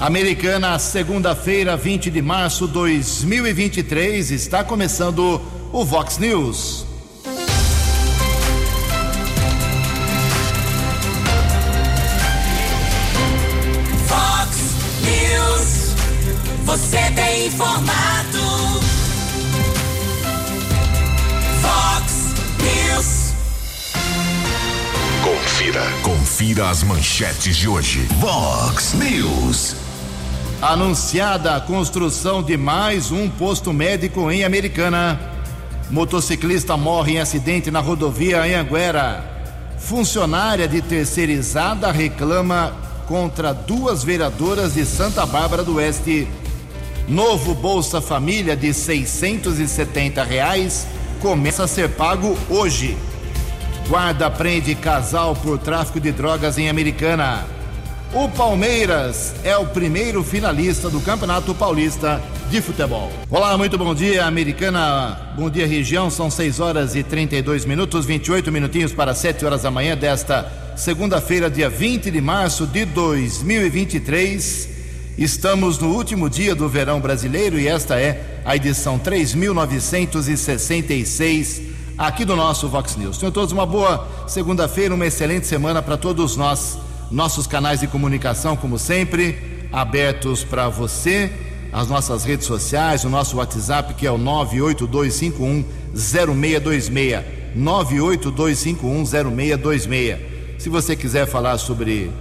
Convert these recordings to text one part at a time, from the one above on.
Americana, segunda-feira, 20 de março de 2023, está começando o Vox News. Vox News. Você tem informado. Vox News. Confira. Confira as manchetes de hoje. Vox News. Anunciada a construção de mais um posto médico em Americana. Motociclista morre em acidente na rodovia Anhanguera. Funcionária de terceirizada reclama contra duas vereadoras de Santa Bárbara do Oeste. Novo Bolsa Família de 670 reais começa a ser pago hoje. Guarda prende casal por tráfico de drogas em Americana. O Palmeiras é o primeiro finalista do Campeonato Paulista de Futebol. Olá, muito bom dia, Americana. Bom dia, região. São 6 horas e 32 minutos, 28 minutinhos para 7 horas da manhã desta segunda-feira, dia 20 de março de 2023. Estamos no último dia do verão brasileiro e esta é a edição 3966 aqui do nosso Vox News. Tenham todos uma boa segunda-feira, uma excelente semana para todos nós. Nossos canais de comunicação, como sempre, abertos para você, as nossas redes sociais, o nosso WhatsApp que é o 982510626. 982510626. Se você quiser falar sobre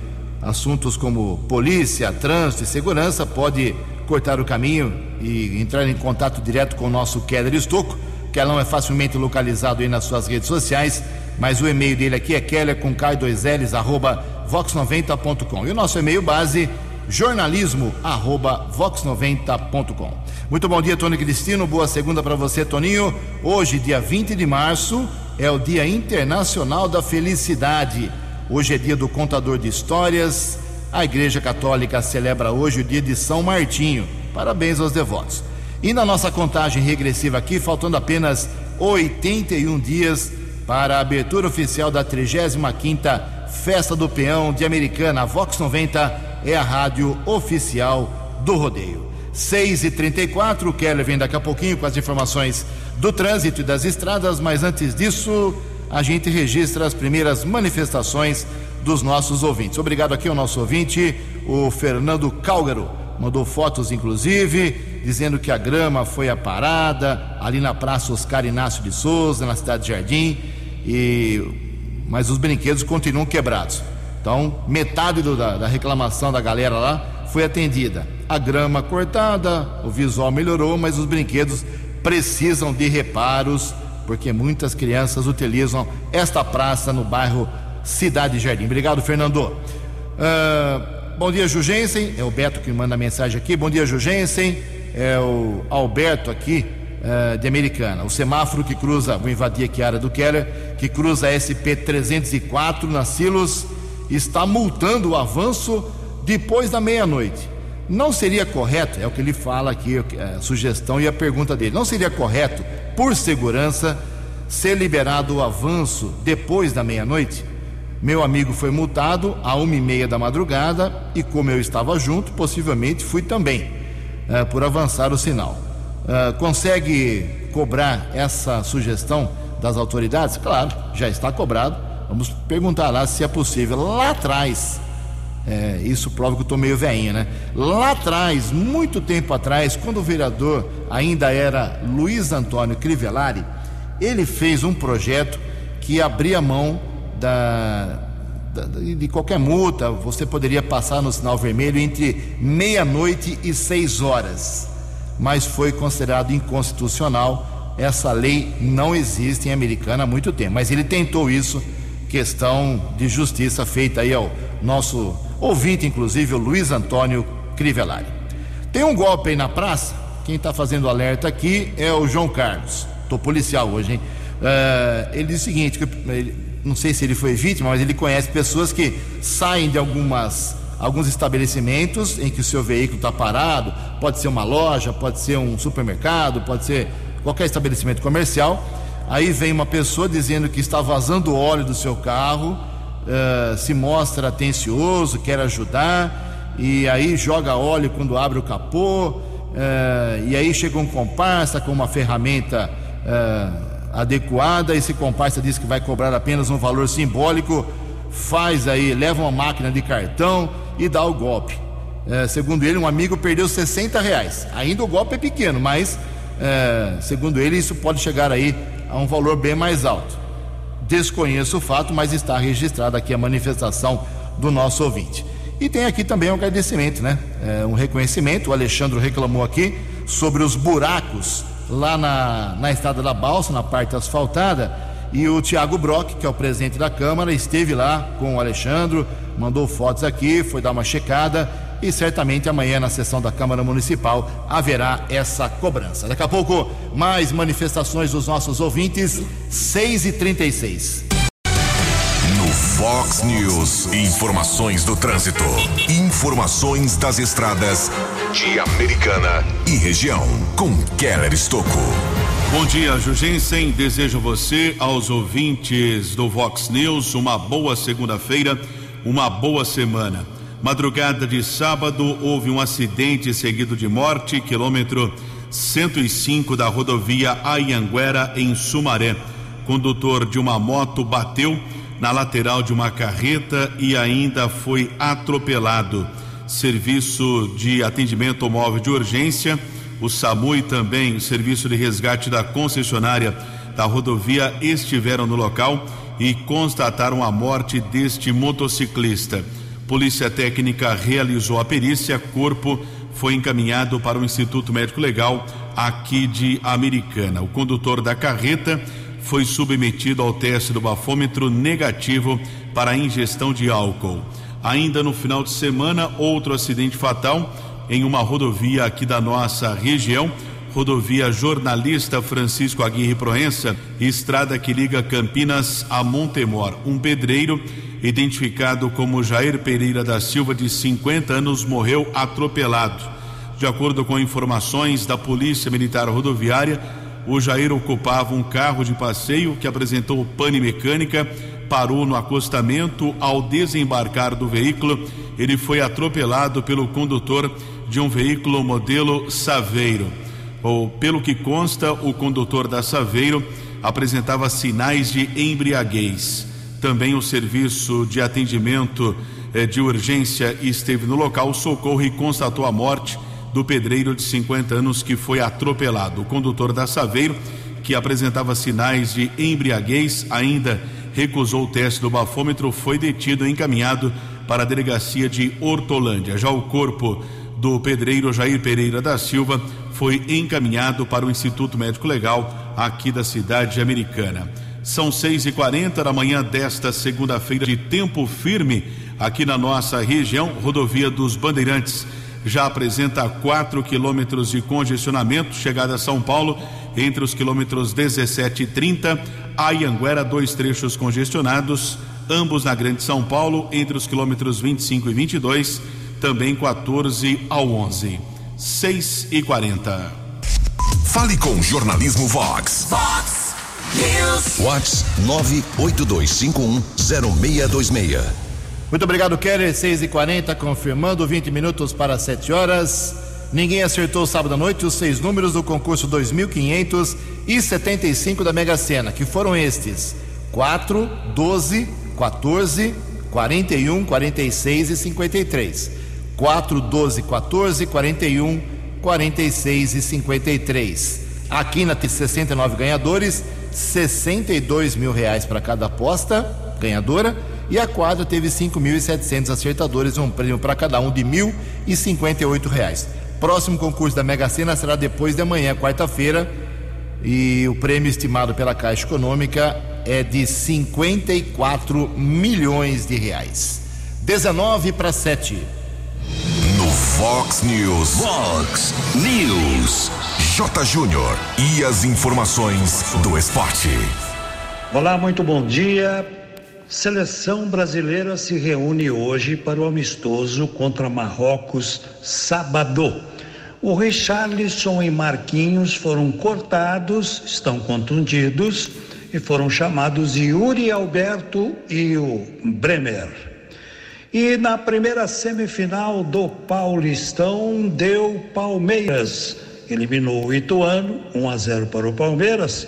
assuntos como polícia, trânsito e segurança, pode cortar o caminho e entrar em contato direto com o nosso Keller Estocco, que não é facilmente localizado aí nas suas redes sociais, mas o e-mail dele aqui é keller com k2ls arroba vox90.com e o nosso e-mail base jornalismo arroba vox90.com. Muito bom dia, Tony Cristino. Boa segunda para você, Toninho. Hoje, dia 20 de março, é o Dia Internacional da Felicidade. Hoje é dia do contador de histórias. A Igreja Católica celebra hoje o dia de São Martinho. Parabéns aos devotos. E na nossa contagem regressiva aqui, faltando apenas 81 dias para a abertura oficial da 35ª Festa do Peão de Americana. A Vox 90 é a rádio oficial do rodeio. 6 e 34 o Keller vem daqui a pouquinho com as informações do trânsito e das estradas, mas antes disso, a gente registra as primeiras manifestações dos nossos ouvintes. Obrigado aqui ao nosso ouvinte, o Fernando Cálgaro. Mandou fotos, inclusive, dizendo que a grama foi aparada ali na Praça Oscar Inácio de Souza, na cidade de Jardim, e... mas os brinquedos continuam quebrados. Então, metade do, da, da reclamação da galera lá foi atendida. A grama cortada, o visual melhorou, mas os brinquedos precisam de reparos, porque muitas crianças utilizam esta praça no bairro Cidade Jardim. Obrigado, Fernando. Uh, bom dia, Jugensen. É o Beto que manda a mensagem aqui. Bom dia, Jugensen. É o Alberto aqui uh, de Americana. O semáforo que cruza, vou invadir aqui a área do Keller, que cruza a SP 304 na Silos, está multando o avanço depois da meia-noite. Não seria correto, é o que ele fala aqui, a sugestão e a pergunta dele, não seria correto, por segurança, ser liberado o avanço depois da meia-noite? Meu amigo foi multado a uma e meia da madrugada e, como eu estava junto, possivelmente fui também, uh, por avançar o sinal. Uh, consegue cobrar essa sugestão das autoridades? Claro, já está cobrado. Vamos perguntar lá se é possível. Lá atrás, é, isso prova que eu estou meio veinho, né? Lá atrás, muito tempo atrás, quando o vereador ainda era Luiz Antônio Crivellari, ele fez um projeto que abria mão da, da, de qualquer multa, você poderia passar no sinal vermelho entre meia-noite e seis horas, mas foi considerado inconstitucional. Essa lei não existe em Americana há muito tempo, mas ele tentou isso, questão de justiça feita aí ao nosso ouvinte, inclusive, o Luiz Antônio Crivellari. Tem um golpe aí na praça, quem está fazendo alerta aqui é o João Carlos. Estou policial hoje, hein? Uh, ele diz o seguinte: ele, não sei se ele foi vítima, mas ele conhece pessoas que saem de algumas alguns estabelecimentos em que o seu veículo está parado, pode ser uma loja, pode ser um supermercado, pode ser qualquer estabelecimento comercial. Aí vem uma pessoa dizendo que está vazando óleo do seu carro, uh, se mostra atencioso, quer ajudar e aí joga óleo quando abre o capô, é, e aí chega um comparsa com uma ferramenta é, adequada. Esse comparsa diz que vai cobrar apenas um valor simbólico, faz aí, leva uma máquina de cartão e dá o golpe. É, segundo ele, um amigo perdeu 60 reais. Ainda o golpe é pequeno, mas é, segundo ele, isso pode chegar aí a um valor bem mais alto. Desconheço o fato, mas está registrada aqui a manifestação do nosso ouvinte. E tem aqui também um agradecimento, né? É, um reconhecimento. O Alexandre reclamou aqui sobre os buracos lá na, na estrada da Balsa, na parte asfaltada. E o Tiago Brock, que é o presidente da Câmara, esteve lá com o Alexandre, mandou fotos aqui, foi dar uma checada e certamente amanhã na sessão da Câmara Municipal haverá essa cobrança. Daqui a pouco, mais manifestações dos nossos ouvintes, 6 e 36 Fox News. Informações do trânsito. Informações das estradas de Americana e região. Com Keller Estocco. Bom dia, Jugensen. Desejo você, aos ouvintes do Vox News, uma boa segunda-feira, uma boa semana. Madrugada de sábado, houve um acidente seguido de morte, quilômetro 105 da rodovia Ayanguera, em Sumaré. Condutor de uma moto bateu na lateral de uma carreta e ainda foi atropelado. Serviço de atendimento móvel de urgência, o SAMU e também o serviço de resgate da concessionária da rodovia estiveram no local e constataram a morte deste motociclista. Polícia Técnica realizou a perícia, corpo foi encaminhado para o Instituto Médico Legal aqui de Americana. O condutor da carreta foi submetido ao teste do bafômetro negativo para ingestão de álcool. Ainda no final de semana, outro acidente fatal em uma rodovia aqui da nossa região, rodovia Jornalista Francisco Aguirre Proença, estrada que liga Campinas a Montemor. Um pedreiro, identificado como Jair Pereira da Silva, de 50 anos, morreu atropelado. De acordo com informações da Polícia Militar Rodoviária, o Jair ocupava um carro de passeio que apresentou pane mecânica, parou no acostamento. Ao desembarcar do veículo, ele foi atropelado pelo condutor de um veículo modelo Saveiro. Ou, pelo que consta, o condutor da Saveiro apresentava sinais de embriaguez. Também o serviço de atendimento eh, de urgência esteve no local, socorro e constatou a morte do pedreiro de 50 anos que foi atropelado. O condutor da Saveiro, que apresentava sinais de embriaguez, ainda recusou o teste do bafômetro, foi detido e encaminhado para a delegacia de Hortolândia. Já o corpo do pedreiro Jair Pereira da Silva foi encaminhado para o Instituto Médico Legal aqui da cidade americana. São seis e quarenta da manhã desta segunda-feira de tempo firme aqui na nossa região, rodovia dos Bandeirantes. Já apresenta 4 quilômetros de congestionamento, chegada a São Paulo, entre os quilômetros 17 e 30, Ayanguera, dois trechos congestionados, ambos na Grande São Paulo, entre os quilômetros 25 e 22, também 14 ao 11. 6 e 40. Fale com o Jornalismo Vox. Vox News. Vox 982510626. Muito obrigado, Keller. 6 e 40 confirmando 20 minutos para 7 horas. Ninguém acertou sábado à noite os seis números do concurso 2575 da Mega Sena, que foram estes: 4, 12, 14, 41, 46 e 53. 4, 12, 14, 41, 46 e 53. Aqui na tem 69 ganhadores, 62 mil reais para cada aposta ganhadora e a quadra teve 5.700 acertadores, um prêmio para cada um de R$ 1.058. Próximo concurso da Mega Sena será depois de amanhã, quarta-feira, e o prêmio estimado pela Caixa Econômica é de 54 milhões de reais. 19 para 7. Fox News. Fox News. J. Júnior. E as informações do esporte. Olá, muito bom dia. Seleção brasileira se reúne hoje para o amistoso contra Marrocos, sábado. O Richarlison e Marquinhos foram cortados, estão contundidos e foram chamados Yuri Alberto e o Bremer. E na primeira semifinal do Paulistão deu Palmeiras. Eliminou o Ituano, 1 a 0 para o Palmeiras.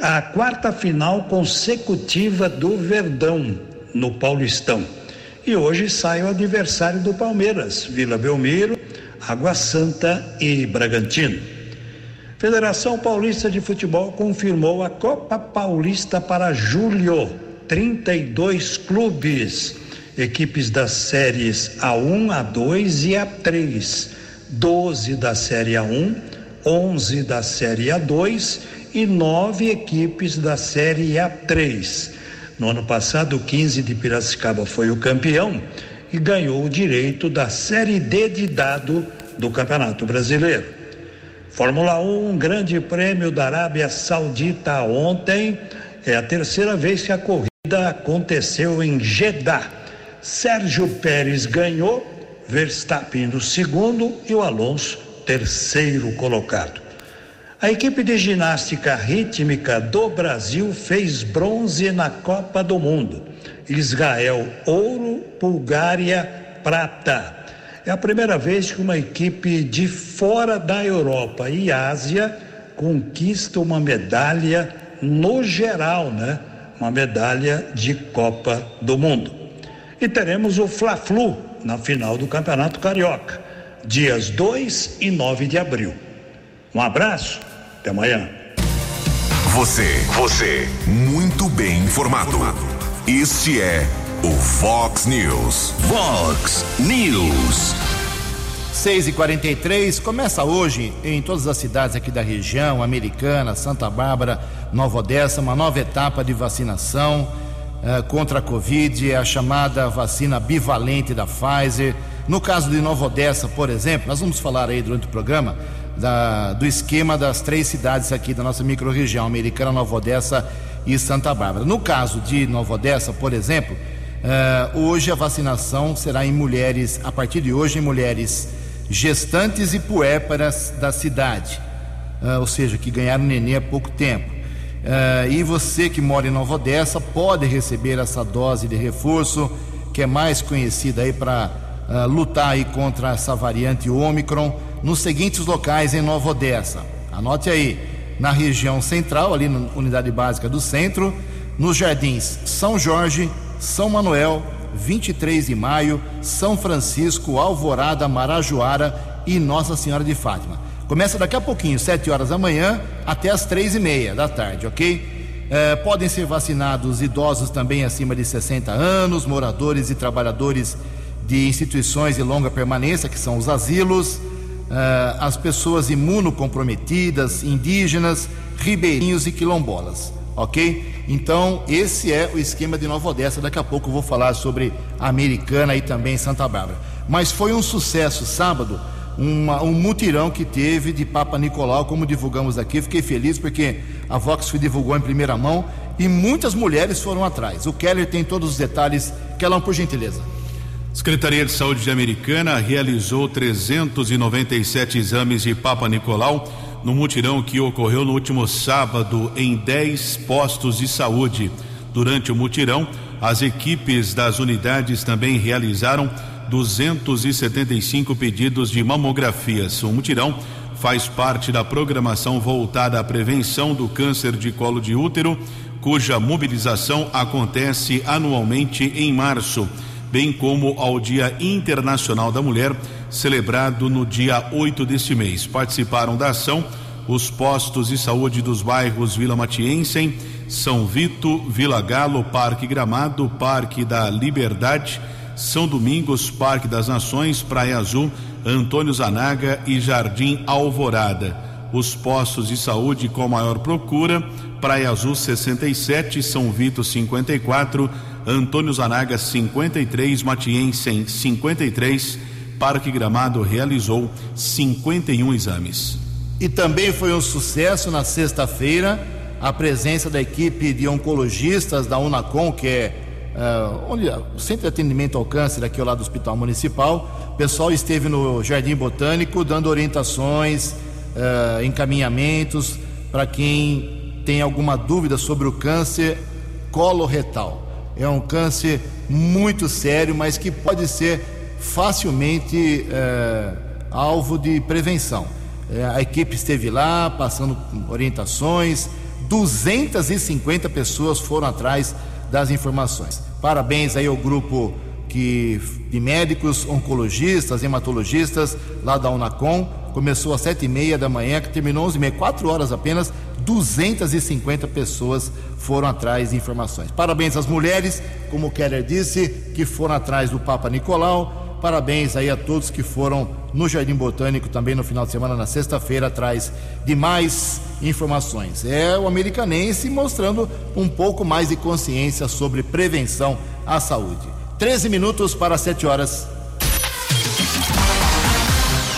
A quarta final consecutiva do Verdão no Paulistão. E hoje sai o adversário do Palmeiras, Vila Belmiro, Água Santa e Bragantino. Federação Paulista de Futebol confirmou a Copa Paulista para julho. 32 clubes equipes das séries A1, A2 e A3, 12 da série A1, 11 da série A2 e nove equipes da série A3. No ano passado, o 15 de Piracicaba foi o campeão e ganhou o direito da série D de dado do Campeonato Brasileiro. Fórmula 1, Grande Prêmio da Arábia Saudita ontem, é a terceira vez que a corrida aconteceu em Jeddah Sérgio Pérez ganhou, Verstappen no segundo e o Alonso terceiro colocado. A equipe de ginástica rítmica do Brasil fez bronze na Copa do Mundo. Israel, ouro, Bulgária, prata. É a primeira vez que uma equipe de fora da Europa e Ásia conquista uma medalha no geral, né? Uma medalha de Copa do Mundo. E teremos o Fla-Flu na final do Campeonato Carioca, dias 2 e 9 de abril. Um abraço, até amanhã. Você, você, muito bem informado. Este é o Fox News. Fox News. 6 e 43 começa hoje em todas as cidades aqui da região, Americana, Santa Bárbara, Nova Odessa, uma nova etapa de vacinação eh, contra a Covid, é a chamada vacina bivalente da Pfizer. No caso de Nova Odessa, por exemplo, nós vamos falar aí durante o programa da, do esquema das três cidades aqui da nossa microrregião, Americana, Nova Odessa e Santa Bárbara. No caso de Nova Odessa, por exemplo, uh, hoje a vacinação será em mulheres, a partir de hoje, em mulheres gestantes e puérperas da cidade, uh, ou seja, que ganharam neném há pouco tempo. Uh, e você que mora em Nova Odessa pode receber essa dose de reforço, que é mais conhecida aí para uh, eh, lutar aí contra essa variante Ômicron, nos seguintes locais em Nova Odessa. Anote aí, na região central, ali na unidade básica do centro, nos jardins São Jorge, São Manuel, 23 de maio, São Francisco, Alvorada, Marajoara e Nossa Senhora de Fátima. Começa daqui a pouquinho, 7 horas da manhã até as três e meia da tarde, ok? É, podem ser vacinados idosos também acima de 60 anos, moradores e trabalhadores de instituições de longa permanência, que são os asilos, é, as pessoas imunocomprometidas, indígenas, ribeirinhos e quilombolas, ok? Então, esse é o esquema de Nova Odessa. Daqui a pouco eu vou falar sobre Americana e também Santa Bárbara. Mas foi um sucesso sábado uma, um mutirão que teve de Papa Nicolau, como divulgamos aqui. Fiquei feliz porque a Vox divulgou em primeira mão e muitas mulheres foram atrás. O Keller tem todos os detalhes. Kellan, por gentileza. Secretaria de Saúde de Americana realizou 397 exames de Papa Nicolau no mutirão que ocorreu no último sábado em 10 postos de saúde. Durante o mutirão, as equipes das unidades também realizaram 275 pedidos de mamografias. O mutirão faz parte da programação voltada à prevenção do câncer de colo de útero, cuja mobilização acontece anualmente em março, bem como ao Dia Internacional da Mulher, celebrado no dia 8 deste mês. Participaram da ação os postos de saúde dos bairros Vila Matiense, São Vito, Vila Galo, Parque Gramado, Parque da Liberdade, são Domingos, Parque das Nações, Praia Azul, Antônio Zanaga e Jardim Alvorada. Os postos de saúde com maior procura: Praia Azul 67, São Vito 54, Antônio Zanaga 53, Matiense 53. Parque Gramado realizou 51 exames. E também foi um sucesso na sexta-feira a presença da equipe de oncologistas da Unacom, que é uh, onde o Centro de Atendimento ao Câncer, aqui ao lado do Hospital Municipal. O pessoal esteve no Jardim Botânico dando orientações, uh, encaminhamentos para quem tem alguma dúvida sobre o câncer coloretal. É um câncer muito sério, mas que pode ser facilmente é, alvo de prevenção. É, a equipe esteve lá, passando orientações, 250 pessoas foram atrás das informações. Parabéns aí ao grupo que, de médicos, oncologistas, hematologistas lá da Unacom. Começou às sete e meia da manhã, que terminou às meia, quatro horas apenas. 250 pessoas foram atrás de informações. Parabéns às mulheres, como o Keller disse, que foram atrás do Papa Nicolau. Parabéns aí a todos que foram no Jardim Botânico também no final de semana, na sexta-feira, atrás de mais informações. É o americanense mostrando um pouco mais de consciência sobre prevenção à saúde. 13 minutos para 7 horas.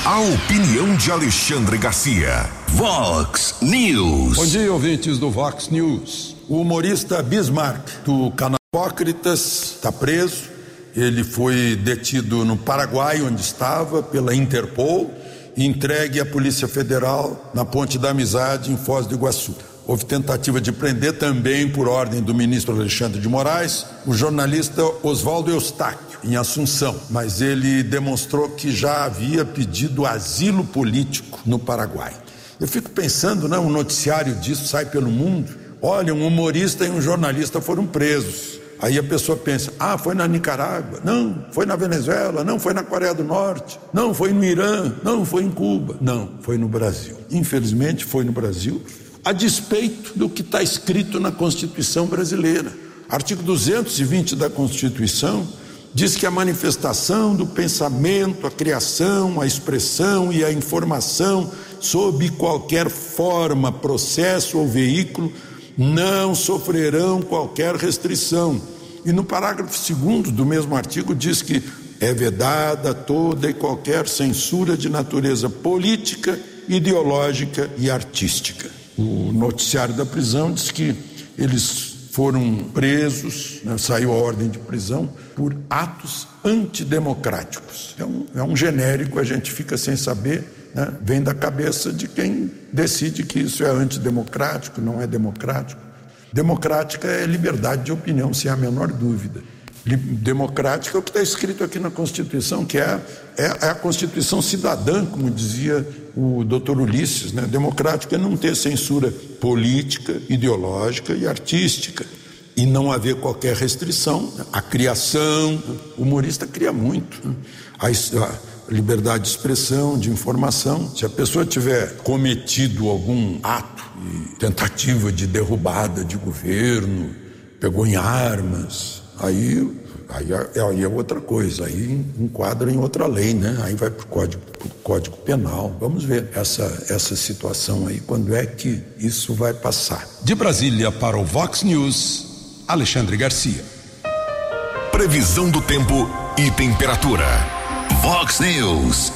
A opinião de Alexandre Garcia. Vox News. Bom dia, ouvintes do Vox News. O humorista Bismarck, do canal Hipócritas, está preso. Ele foi detido no Paraguai, onde estava, pela Interpol, e entregue à Polícia Federal na Ponte da Amizade, em Foz do Iguaçu. Houve tentativa de prender também, por ordem do ministro Alexandre de Moraes, o jornalista Oswaldo Eustáquio, em Assunção, mas ele demonstrou que já havia pedido asilo político no Paraguai. Eu fico pensando, né, um noticiário disso sai pelo mundo. Olha, um humorista e um jornalista foram presos. Aí a pessoa pensa: ah, foi na Nicarágua, não, foi na Venezuela, não, foi na Coreia do Norte, não, foi no Irã, não, foi em Cuba, não, foi no Brasil. Infelizmente foi no Brasil, a despeito do que está escrito na Constituição brasileira. Artigo 220 da Constituição diz que a manifestação do pensamento, a criação, a expressão e a informação, sob qualquer forma, processo ou veículo, não sofrerão qualquer restrição. E no parágrafo 2 do mesmo artigo diz que é vedada toda e qualquer censura de natureza política, ideológica e artística. O noticiário da prisão diz que eles foram presos, né, saiu a ordem de prisão, por atos antidemocráticos. É um, é um genérico, a gente fica sem saber, né, vem da cabeça de quem decide que isso é antidemocrático, não é democrático. Democrática é liberdade de opinião, sem a menor dúvida. Democrática é o que está escrito aqui na Constituição, que é, é, é a Constituição cidadã, como dizia o doutor Ulisses. Né? Democrática é não ter censura política, ideológica e artística. E não haver qualquer restrição. A criação, o humorista cria muito. A, a liberdade de expressão, de informação. Se a pessoa tiver cometido algum ato, tentativa de derrubada de governo, pegou em armas, Aí, aí, é, aí é outra coisa, aí enquadra em outra lei, né? Aí vai para o código, código Penal. Vamos ver essa, essa situação aí, quando é que isso vai passar. De Brasília para o Vox News, Alexandre Garcia. Previsão do tempo e temperatura. Vox News.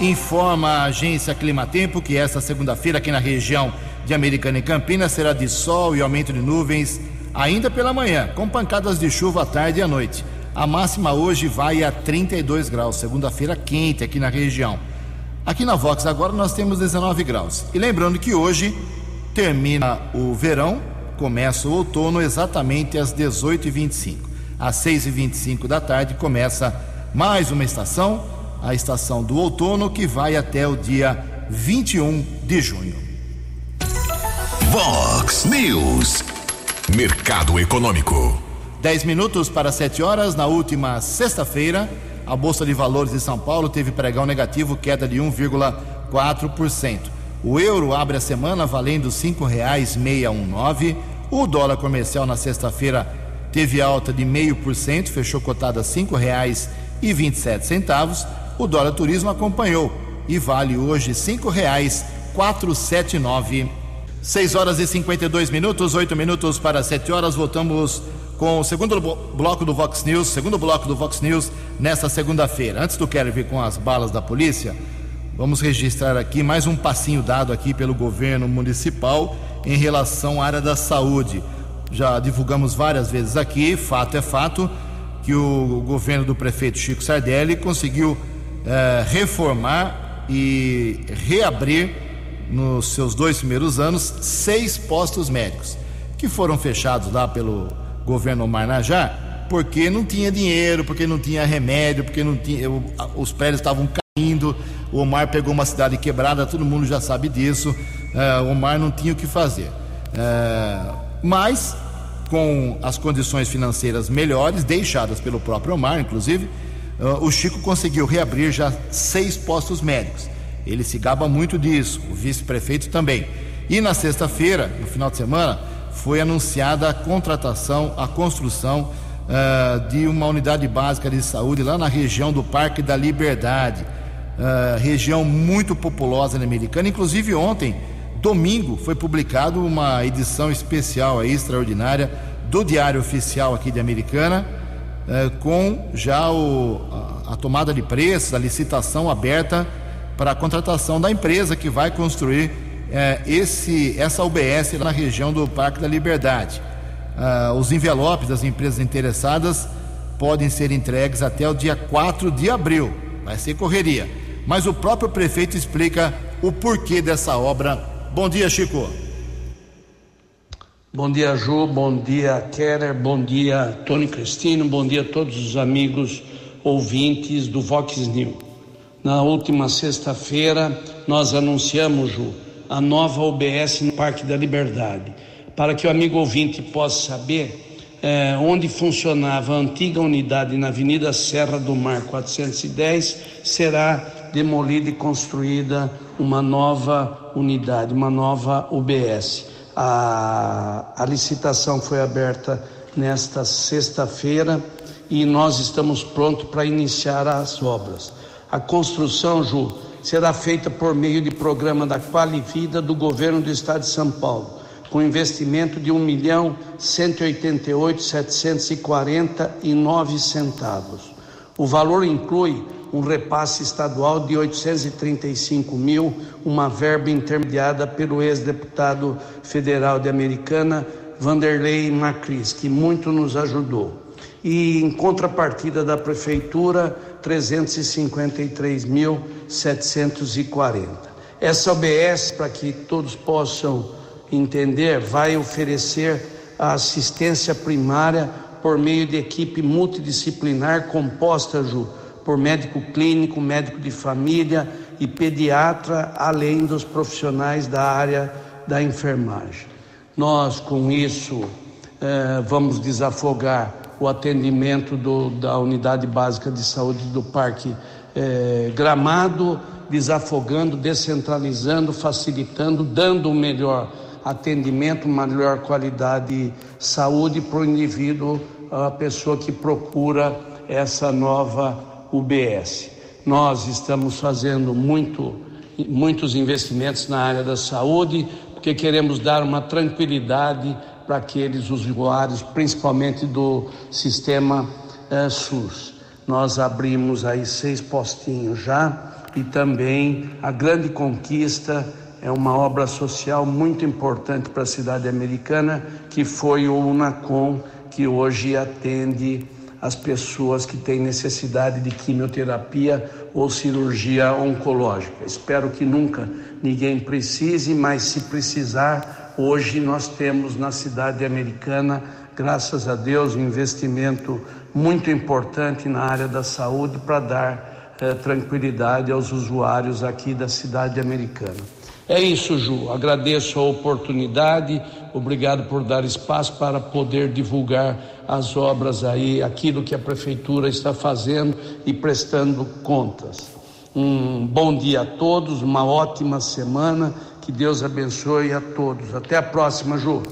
Informa a agência Climatempo que esta segunda-feira aqui na região de Americana e Campinas será de sol e aumento de nuvens ainda pela manhã, com pancadas de chuva à tarde e à noite. A máxima hoje vai a 32 graus, segunda-feira quente aqui na região. Aqui na Vox agora nós temos 19 graus. E lembrando que hoje termina o verão, começa o outono exatamente às 18h25. Às 6h25 da tarde começa mais uma estação, a estação do outono, que vai até o dia 21 de junho. Vox News. Mercado Econômico. 10 minutos para 7 horas. Na última sexta-feira, a Bolsa de Valores de São Paulo teve pregão negativo, queda de 1,4%. O euro abre a semana valendo R$ 5,619. O dólar comercial na sexta-feira teve alta de 0,5%, fechou cotada a R$ 5,27. O dólar turismo acompanhou e vale hoje R$ 5,479. 6 horas e 52 minutos, 8 minutos para 7 horas. Voltamos com o segundo bloco do Vox News, segundo bloco do Vox News nesta segunda-feira. Antes do Quero vir com as balas da polícia, vamos registrar aqui mais um passinho dado aqui pelo governo municipal em relação à área da saúde. Já divulgamos várias vezes aqui, fato é fato, que o governo do prefeito Chico Sardelli conseguiu eh, reformar e reabrir nos seus dois primeiros anos, seis postos médicos, que foram fechados lá pelo governo Marnajá porque não tinha dinheiro, porque não tinha remédio, porque não tinha, os prédios estavam caindo. O Omar pegou uma cidade quebrada, todo mundo já sabe disso. Uh, o Omar não tinha o que fazer. Uh, mas, com as condições financeiras melhores, deixadas pelo próprio Omar, inclusive, uh, o Chico conseguiu reabrir já seis postos médicos. Ele se gaba muito disso, o vice-prefeito também. E na sexta-feira, no final de semana, foi anunciada a contratação, a construção uh, de uma unidade básica de saúde lá na região do Parque da Liberdade, uh, região muito populosa na Americana. Inclusive ontem, domingo, foi publicado uma edição especial, extraordinária, do Diário Oficial aqui de Americana, uh, com já o, a, a tomada de preços, a licitação aberta para a contratação da empresa que vai construir eh, esse, essa UBS na região do Parque da Liberdade. Ah, os envelopes das empresas interessadas podem ser entregues até o dia 4 de abril. Vai ser correria. Mas o próprio prefeito explica o porquê dessa obra. Bom dia, Chico. Bom dia, Ju. Bom dia, Keller. Bom dia, Tony Cristino. Bom dia a todos os amigos ouvintes do Vox News. Na última sexta-feira, nós anunciamos, Ju, a nova UBS no Parque da Liberdade para que o amigo ouvinte possa saber é, onde funcionava a antiga unidade na Avenida Serra do Mar 410, será demolida e construída uma nova unidade, uma nova UBS. A, a licitação foi aberta nesta sexta-feira e nós estamos prontos para iniciar as obras. A construção, Ju, será feita por meio de programa da Qualivida do governo do estado de São Paulo com investimento de e nove centavos. O valor inclui um repasse estadual de 835 mil, uma verba intermediada pelo ex-deputado federal de Americana, Vanderlei Macris, que muito nos ajudou. E em contrapartida da prefeitura, 353.740. Essa OBS, para que todos possam entender, vai oferecer a assistência primária por meio de equipe multidisciplinar composta, Ju, por médico clínico, médico de família e pediatra, além dos profissionais da área da enfermagem. Nós, com isso, eh, vamos desafogar o atendimento do, da unidade básica de saúde do Parque eh, Gramado, desafogando, descentralizando, facilitando, dando o melhor atendimento, melhor qualidade de saúde para o indivíduo, a pessoa que procura essa nova UBS. Nós estamos fazendo muito, muitos investimentos na área da saúde, porque queremos dar uma tranquilidade para aqueles usuários, principalmente do sistema eh, SUS. Nós abrimos aí seis postinhos já e também a grande conquista é uma obra social muito importante para a cidade americana, que foi o Unacom, que hoje atende as pessoas que têm necessidade de quimioterapia ou cirurgia oncológica. Espero que nunca ninguém precise, mas se precisar, hoje nós temos na cidade americana, graças a Deus, um investimento muito importante na área da saúde para dar eh, tranquilidade aos usuários aqui da cidade americana. É isso, Ju. Agradeço a oportunidade. Obrigado por dar espaço para poder divulgar as obras aí, aquilo que a prefeitura está fazendo e prestando contas. Um bom dia a todos, uma ótima semana. Que Deus abençoe a todos. Até a próxima, Ju.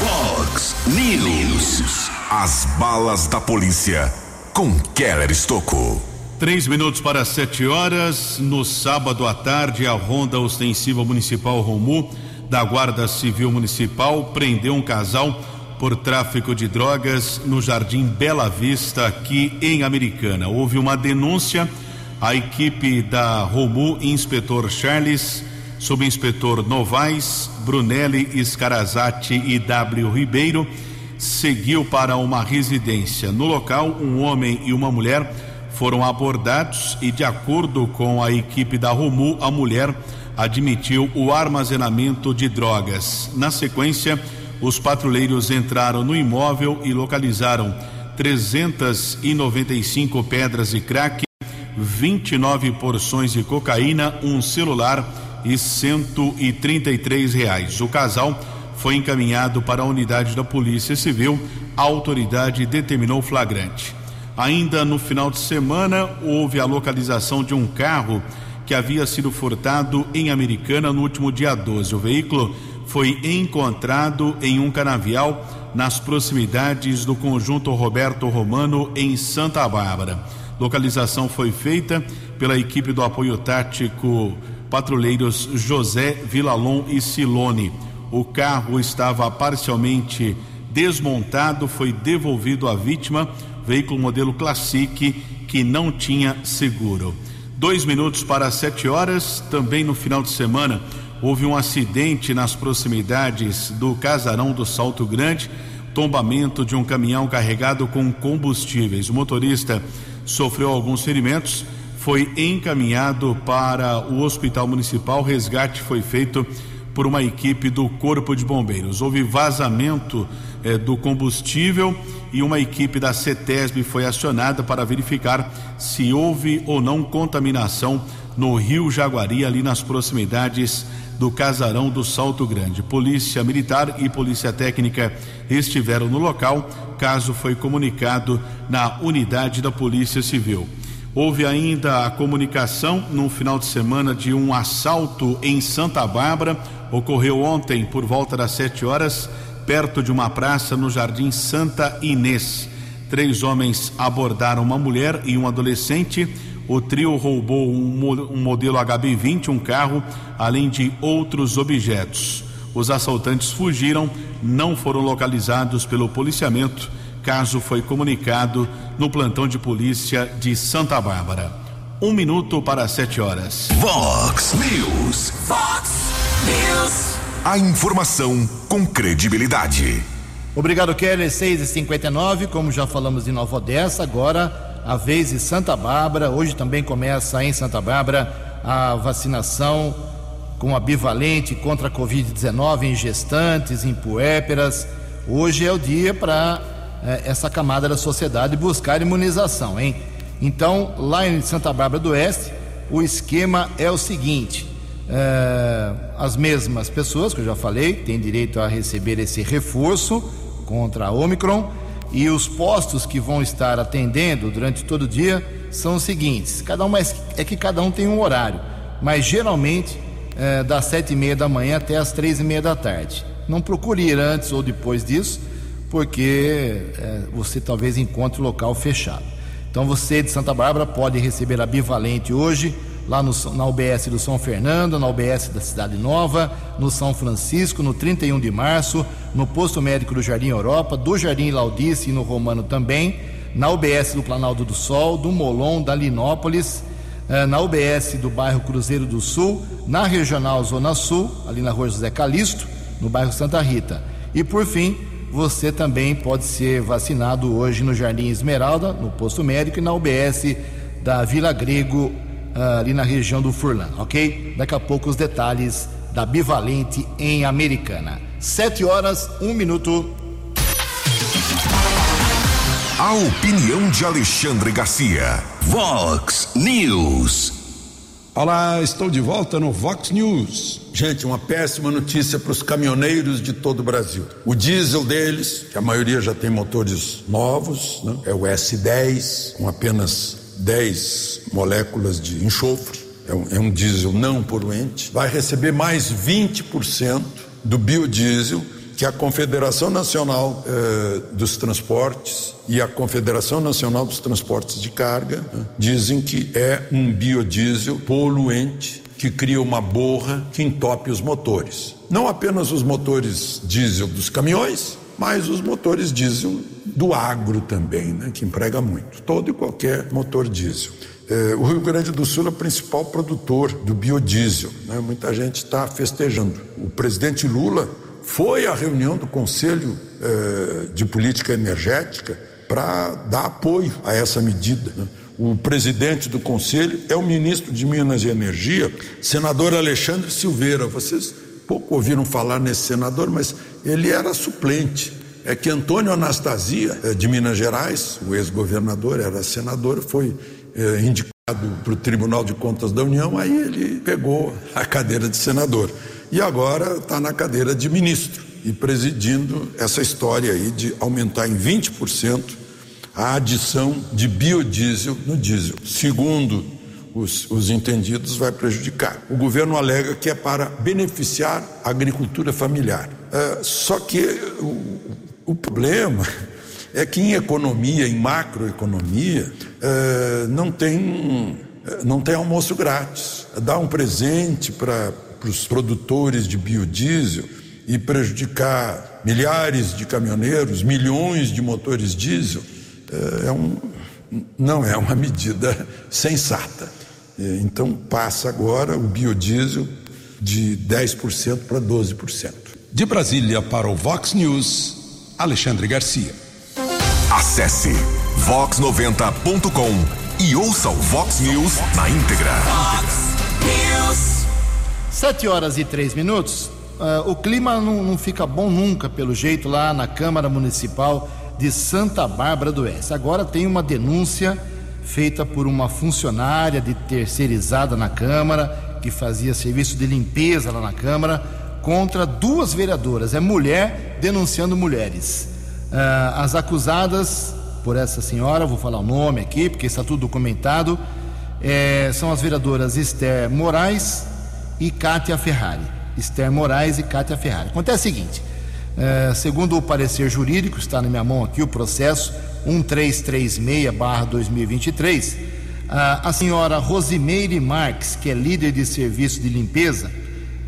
Fox News. As balas da polícia com Keller Estocou. Três minutos para sete horas. No sábado à tarde, a Ronda Ostensiva Municipal Romu, da Guarda Civil Municipal, prendeu um casal por tráfico de drogas no Jardim Bela Vista, aqui em Americana. Houve uma denúncia. A equipe da Romu, inspetor Charles, subinspetor Novaes, Brunelli Scarazati e W. Ribeiro, seguiu para uma residência. No local, um homem e uma mulher foram abordados e, de acordo com a equipe da Romu, a mulher admitiu o armazenamento de drogas. Na sequência, os patrulheiros entraram no imóvel e localizaram 395 pedras de crack, 29 porções de cocaína, um celular e 133 reais. O casal foi encaminhado para a unidade da Polícia Civil. A autoridade determinou flagrante. Ainda no final de semana, houve a localização de um carro que havia sido furtado em Americana no último dia 12. O veículo foi encontrado em um canavial nas proximidades do conjunto Roberto Romano, em Santa Bárbara. Localização foi feita pela equipe do apoio tático patrulheiros José Vilalon e Silone. O carro estava parcialmente desmontado, foi devolvido à vítima, veículo modelo Classic, que não tinha seguro. Dois minutos para sete horas, também no final de semana, houve um acidente nas proximidades do casarão do Salto Grande, tombamento de um caminhão carregado com combustíveis. O motorista sofreu alguns ferimentos, foi encaminhado para o hospital municipal. Resgate foi feito por uma equipe do Corpo de Bombeiros. Houve vazamento eh, do combustível e uma equipe da CETESB foi acionada para verificar se houve ou não contaminação no Rio Jaguari, ali nas proximidades do casarão do Salto Grande. Polícia Militar e Polícia Técnica estiveram no local. Caso foi comunicado na unidade da Polícia Civil. Houve ainda a comunicação no final de semana de um assalto em Santa Bárbara. Ocorreu ontem por volta das sete horas, perto de uma praça no Jardim Santa Inês. Três homens abordaram uma mulher e um adolescente o trio roubou um, modelo HB20, um carro, além de outros objetos. Os assaltantes fugiram, não foram localizados pelo policiamento. Caso foi comunicado no plantão de polícia de Santa Bárbara. Um minuto para sete horas. Vox News. Vox News. A informação com credibilidade. Obrigado, Kelly. 6 e 59 como já falamos em Nova Odessa, agora a vez em Santa Bárbara. Hoje também começa em Santa Bárbara a vacinação com a bivalente contra a Covid-19 em gestantes, em puérperas. Hoje é o dia para é, essa camada da sociedade buscar imunização, hein? Então, lá em Santa Bárbara do Oeste, o esquema é o seguinte: é, as mesmas pessoas que eu já falei têm direito a receber esse reforço contra a Omicron e os postos que vão estar atendendo durante todo o dia são os seguintes: cada um é, é que cada um tem um horário, mas geralmente é, das sete e meia da manhã até as três e meia da tarde. Não procure ir antes ou depois disso, porque é, você talvez encontre o local fechado. Então você de Santa Bárbara pode receber a bivalente hoje lá no, na UBS do São Fernando, na UBS da Cidade Nova, no São Francisco, no 31 de março, no posto médico do Jardim Europa, do Jardim Laudice e no Romano também, na UBS do Planalto do Sol, do Molon, da Linópolis, eh, na UBS do bairro Cruzeiro do Sul, na Regional Zona Sul, ali na Rua José Calixto, no bairro Santa Rita. E por fim, você também pode ser vacinado hoje no Jardim Esmeralda, no posto médico, e na UBS da Vila Grego, ali na região do Furlan, ok? Daqui a pouco os detalhes da Bivalente em Americana. Sete horas, um minuto. A opinião de Alexandre Garcia. Vox News. Olá, estou de volta no Vox News. Gente, uma péssima notícia para os caminhoneiros de todo o Brasil. O diesel deles, que a maioria já tem motores novos, né? é o S10, com apenas 10 moléculas de enxofre, é um, é um diesel não poluente, vai receber mais 20% do biodiesel que a Confederação Nacional eh, dos Transportes e a Confederação Nacional dos Transportes de Carga né, dizem que é um biodiesel poluente que cria uma borra que entope os motores. Não apenas os motores diesel dos caminhões, mas os motores diesel do agro também, né, que emprega muito. Todo e qualquer motor diesel. É, o Rio Grande do Sul é o principal produtor do biodiesel. Né? Muita gente está festejando. O presidente Lula foi à reunião do Conselho é, de Política Energética para dar apoio a essa medida. Né? O presidente do conselho é o ministro de Minas e Energia, senador Alexandre Silveira. Vocês pouco ouviram falar nesse senador, mas ele era suplente. É que Antônio Anastasia, eh, de Minas Gerais, o ex-governador, era senador, foi é, indicado para o Tribunal de Contas da União, aí ele pegou a cadeira de senador. E agora está na cadeira de ministro e presidindo essa história aí de aumentar em 20% a adição de biodiesel no diesel. Segundo os, os entendidos, vai prejudicar. O governo alega que é para beneficiar a agricultura familiar. É, só que o, o problema é que em economia, em macroeconomia, é, não tem não tem almoço grátis. Dar um presente para os produtores de biodiesel e prejudicar milhares de caminhoneiros, milhões de motores diesel, é, é um, não é uma medida sensata. Então passa agora o biodiesel de 10% para 12%. De Brasília para o Vox News, Alexandre Garcia. Acesse vox90.com e ouça o Vox News na íntegra. Vox News. Sete horas e três minutos. Uh, o clima não, não fica bom nunca, pelo jeito, lá na Câmara Municipal de Santa Bárbara do Oeste. Agora tem uma denúncia feita por uma funcionária de terceirizada na Câmara, que fazia serviço de limpeza lá na Câmara, contra duas vereadoras. É mulher denunciando mulheres. Uh, as acusadas por essa senhora, vou falar o nome aqui, porque está tudo documentado, é, são as vereadoras Esther Moraes e Kátia Ferrari. Esther Moraes e Kátia Ferrari. Acontece o seguinte: é, segundo o parecer jurídico, está na minha mão aqui o processo 1336-2023, a, a senhora Rosimeire Marques, que é líder de serviço de limpeza,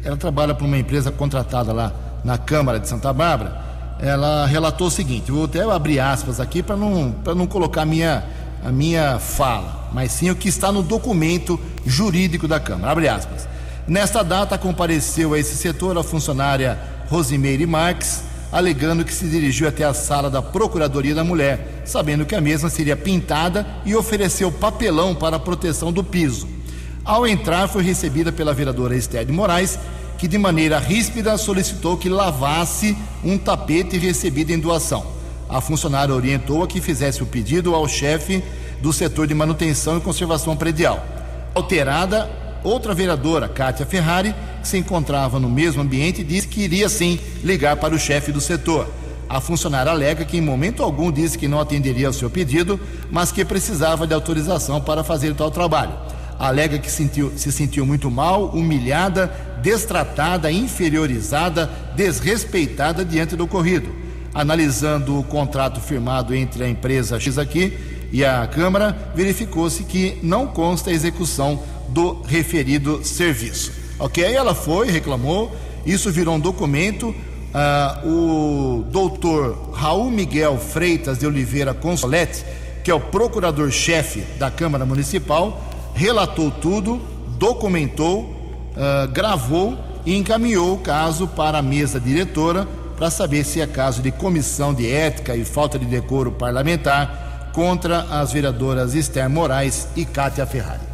ela trabalha para uma empresa contratada lá na Câmara de Santa Bárbara. Ela relatou o seguinte: vou até abrir aspas aqui para não, não colocar a minha, a minha fala, mas sim o que está no documento jurídico da Câmara. Abre aspas. Nesta data, compareceu a esse setor a funcionária Rosimeire Marques, alegando que se dirigiu até a sala da Procuradoria da Mulher, sabendo que a mesma seria pintada e ofereceu papelão para a proteção do piso. Ao entrar, foi recebida pela vereadora Esther de Moraes, que de maneira ríspida solicitou que lavasse um tapete recebido em doação. A funcionária orientou a que fizesse o pedido ao chefe do setor de manutenção e conservação predial. Alterada, Outra vereadora, Kátia Ferrari, que se encontrava no mesmo ambiente, disse que iria sim ligar para o chefe do setor. A funcionária alega que em momento algum disse que não atenderia ao seu pedido, mas que precisava de autorização para fazer tal trabalho. Alega que sentiu, se sentiu muito mal, humilhada, destratada, inferiorizada, desrespeitada diante do ocorrido. Analisando o contrato firmado entre a empresa X aqui e a Câmara, verificou-se que não consta a execução do referido serviço. Ok? Ela foi, reclamou, isso virou um documento. Uh, o doutor Raul Miguel Freitas de Oliveira Consolete, que é o procurador-chefe da Câmara Municipal, relatou tudo, documentou, uh, gravou e encaminhou o caso para a mesa diretora para saber se é caso de comissão de ética e falta de decoro parlamentar contra as vereadoras Esther Moraes e Kátia Ferrari.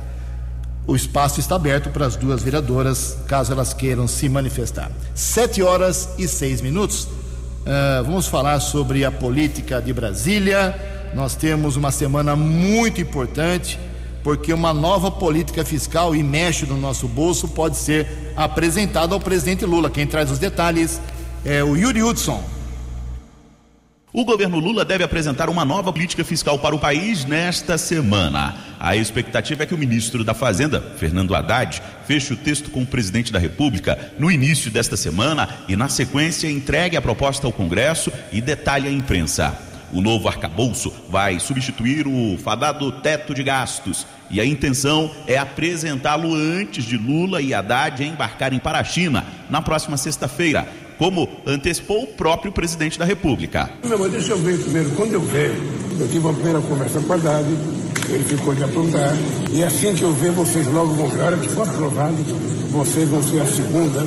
O espaço está aberto para as duas vereadoras, caso elas queiram se manifestar. Sete horas e seis minutos. Uh, vamos falar sobre a política de Brasília. Nós temos uma semana muito importante, porque uma nova política fiscal e mexe no nosso bolso pode ser apresentada ao presidente Lula. Quem traz os detalhes é o Yuri Hudson. O governo Lula deve apresentar uma nova política fiscal para o país nesta semana. A expectativa é que o ministro da Fazenda, Fernando Haddad, feche o texto com o presidente da República no início desta semana e, na sequência, entregue a proposta ao Congresso e detalhe à imprensa. O novo arcabouço vai substituir o fadado teto de gastos e a intenção é apresentá-lo antes de Lula e Haddad embarcarem para a China na próxima sexta-feira como antecipou o próprio presidente da República. Não, mas deixa eu ver primeiro. Quando eu ver, eu tive uma primeira conversa com a Haddad, ele ficou de apontar, e assim que eu ver, vocês logo vão ver. A hora que for aprovado, vocês vão ser a segunda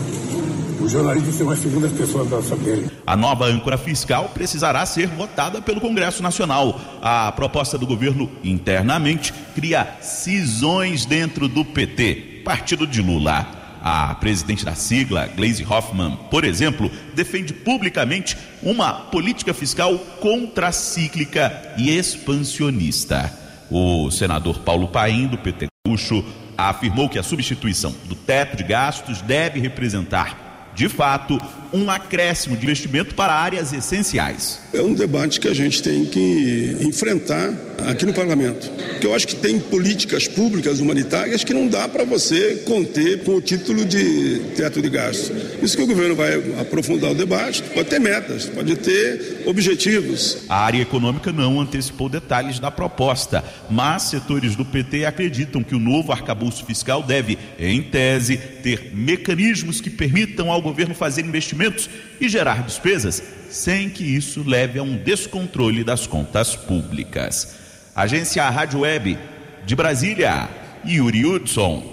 o jornalista tem uma segunda pessoa da saber. A nova âncora fiscal precisará ser votada pelo Congresso Nacional. A proposta do governo internamente cria cisões dentro do PT, partido de Lula. A presidente da sigla, Glaze Hoffman, por exemplo, defende publicamente uma política fiscal contracíclica e expansionista. O senador Paulo Paim, do PT Gaúcho, afirmou que a substituição do teto de gastos deve representar de fato, um acréscimo de investimento para áreas essenciais. É um debate que a gente tem que enfrentar aqui no parlamento. Porque eu acho que tem políticas públicas humanitárias que não dá para você conter com o título de teto de gastos. Isso que o governo vai aprofundar o debate, pode ter metas, pode ter objetivos. A área econômica não antecipou detalhes da proposta, mas setores do PT acreditam que o novo arcabouço fiscal deve, em tese, ter mecanismos que permitam ao governo fazer investimentos e gerar despesas sem que isso leve a um descontrole das contas públicas. Agência Rádio Web de Brasília, Yuri Hudson.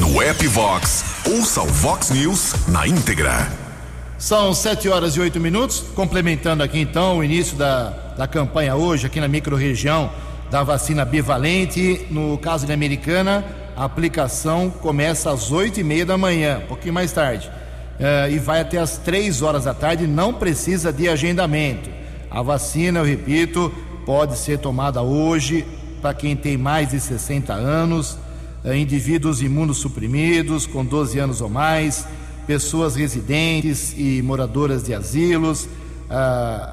No app Vox, ouça o Vox News na íntegra. São sete horas e oito minutos, complementando aqui então o início da, da campanha hoje aqui na microrregião da vacina bivalente. No caso de Americana, a aplicação começa às oito e meia da manhã, um pouquinho mais tarde uh, e vai até as três horas da tarde, não precisa de agendamento. A vacina, eu repito, pode ser tomada hoje para quem tem mais de 60 anos, uh, indivíduos imunossuprimidos com 12 anos ou mais, pessoas residentes e moradoras de asilos, uh,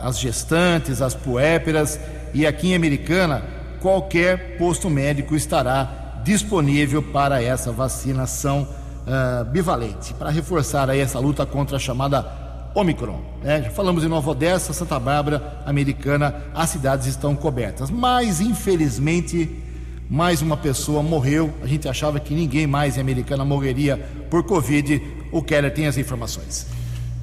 as gestantes, as puéperas e aqui em Americana, qualquer posto médico estará disponível para essa vacinação uh, bivalente para reforçar aí essa luta contra a chamada Omicron. Né? Já falamos em Nova Odessa, Santa Bárbara, Americana, as cidades estão cobertas. Mas, infelizmente, mais uma pessoa morreu. A gente achava que ninguém mais em Americana morreria por Covid. O Keller tem as informações.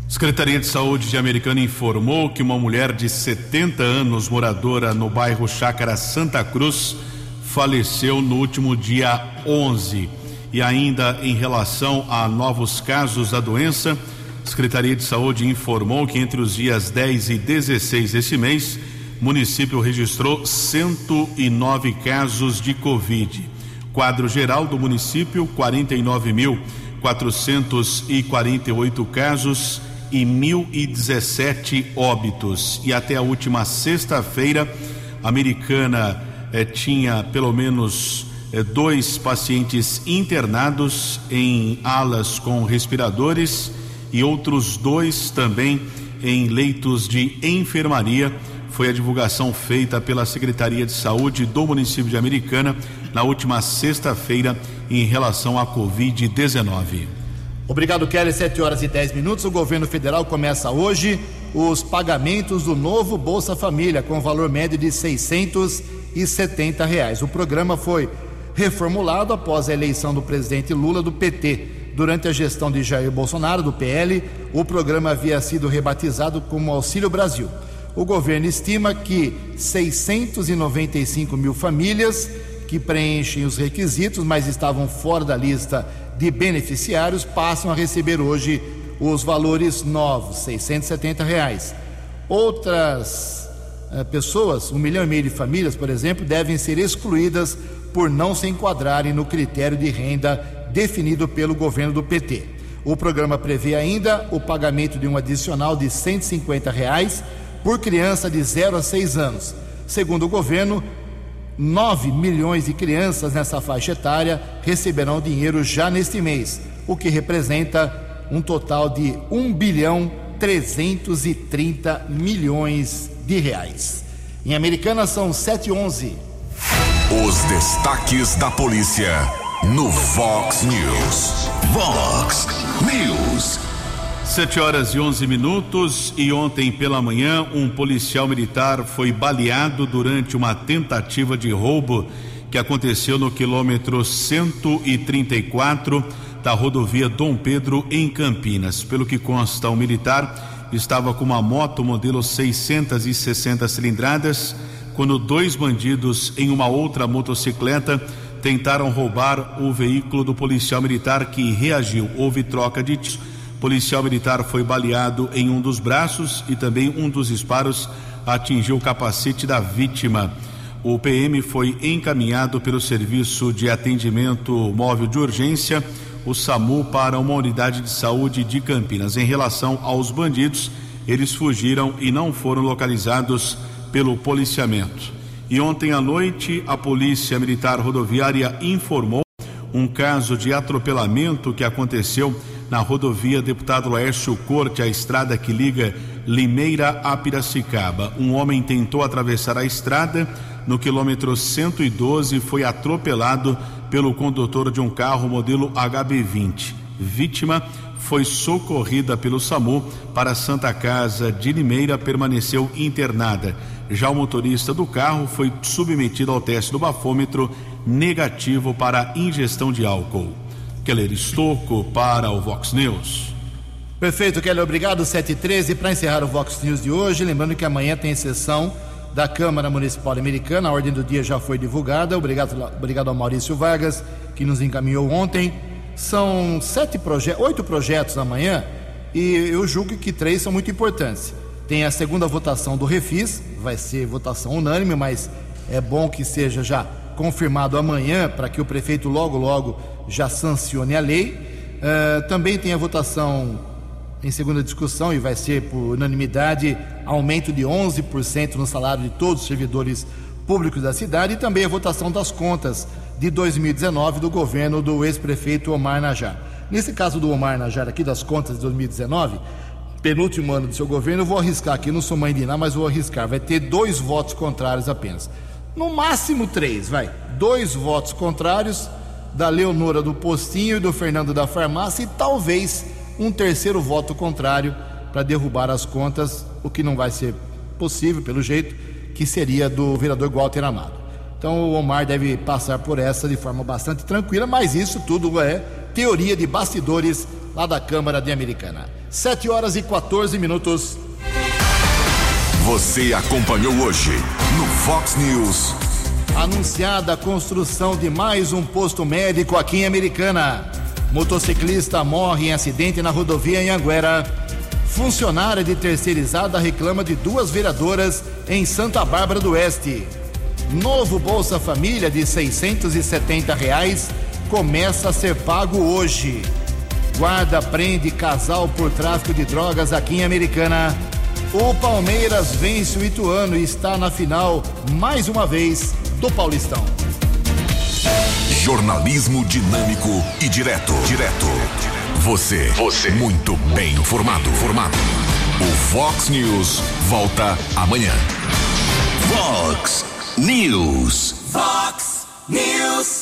Secretaria de Saúde de Americana informou que uma mulher de 70 anos, moradora no bairro Chácara Santa Cruz, faleceu no último dia 11. E ainda em relação a novos casos da doença, a Secretaria de Saúde informou que entre os dias 10 e 16 desse mês, o município registrou 109 casos de Covid. Quadro geral do município: 49.448 casos e 1.017 óbitos. E até a última sexta-feira, a americana eh, tinha pelo menos é, dois pacientes internados em alas com respiradores e outros dois também em leitos de enfermaria. Foi a divulgação feita pela Secretaria de Saúde do município de Americana na última sexta-feira em relação à Covid-19. Obrigado, Kelly. 7 horas e 10 minutos. O governo federal começa hoje os pagamentos do novo Bolsa Família, com valor médio de 670 reais. O programa foi reformulado após a eleição do presidente Lula do PT. Durante a gestão de Jair Bolsonaro, do PL, o programa havia sido rebatizado como Auxílio Brasil. O governo estima que 695 mil famílias que preenchem os requisitos, mas estavam fora da lista de beneficiários, passam a receber hoje os valores novos, 670 reais. Outras eh, pessoas, um milhão e meio de famílias, por exemplo, devem ser excluídas por não se enquadrarem no critério de renda definido pelo governo do PT. O programa prevê ainda o pagamento de um adicional de 150 reais por criança de 0 a 6 anos. Segundo o governo, 9 milhões de crianças nessa faixa etária receberão dinheiro já neste mês, o que representa um total de 1 bilhão 330 milhões de reais. Em Americana são 711. Os destaques da polícia no Vox News. Vox News. Sete horas e onze minutos e ontem pela manhã um policial militar foi baleado durante uma tentativa de roubo que aconteceu no quilômetro 134 da rodovia Dom Pedro em Campinas. Pelo que consta, o militar estava com uma moto modelo 660 cilindradas quando dois bandidos em uma outra motocicleta tentaram roubar o veículo do policial militar que reagiu. Houve troca de tiros. Policial militar foi baleado em um dos braços e também um dos disparos atingiu o capacete da vítima. O PM foi encaminhado pelo serviço de atendimento móvel de urgência. o SAMU para uma unidade de saúde de Campinas. Em relação aos bandidos, eles fugiram e não foram localizados pelo policiamento. E ontem à noite, a Polícia Militar Rodoviária informou um caso de atropelamento que aconteceu na rodovia Deputado Laércio Corte, a estrada que liga Limeira a Piracicaba. Um homem tentou atravessar a estrada no quilômetro 112 e foi atropelado pelo condutor de um carro modelo HB20. Vítima foi socorrida pelo SAMU para a Santa Casa de Limeira, permaneceu internada. Já o motorista do carro foi submetido ao teste do bafômetro negativo para ingestão de álcool. Keller Estocco para o Vox News. Perfeito, Keller, obrigado. 7 e 13 para encerrar o Vox News de hoje. Lembrando que amanhã tem sessão da Câmara Municipal Americana. A ordem do dia já foi divulgada. Obrigado, obrigado ao Maurício Vargas, que nos encaminhou ontem. São sete projetos, oito projetos amanhã, e eu julgo que três são muito importantes. Tem a segunda votação do Refis, vai ser votação unânime, mas é bom que seja já confirmado amanhã para que o prefeito logo, logo já sancione a lei. Uh, também tem a votação em segunda discussão e vai ser por unanimidade aumento de 11% no salário de todos os servidores públicos da cidade e também a votação das contas de 2019 do governo do ex-prefeito Omar Najar. Nesse caso do Omar Najar aqui das contas de 2019, penúltimo ano do seu governo, eu vou arriscar aqui, não sou mãe de nada, mas vou arriscar, vai ter dois votos contrários apenas. No máximo três, vai. Dois votos contrários da Leonora do Postinho e do Fernando da Farmácia e talvez um terceiro voto contrário para derrubar as contas, o que não vai ser possível, pelo jeito, que seria do vereador Walter Amado. Então o Omar deve passar por essa de forma bastante tranquila, mas isso tudo é teoria de bastidores lá da Câmara de Americana. 7 horas e 14 minutos. Você acompanhou hoje no Fox News. Anunciada a construção de mais um posto médico aqui em Americana. Motociclista morre em acidente na rodovia em Anguera. Funcionária de terceirizada reclama de duas vereadoras em Santa Bárbara do Oeste. Novo Bolsa Família de 670 reais começa a ser pago hoje. Guarda prende casal por tráfico de drogas aqui em Americana. O Palmeiras vence o Ituano e está na final mais uma vez do Paulistão. Jornalismo dinâmico e direto. Direto. Você. Você. Muito bem informado. Formado. O Fox News volta amanhã. Fox News. Fox News.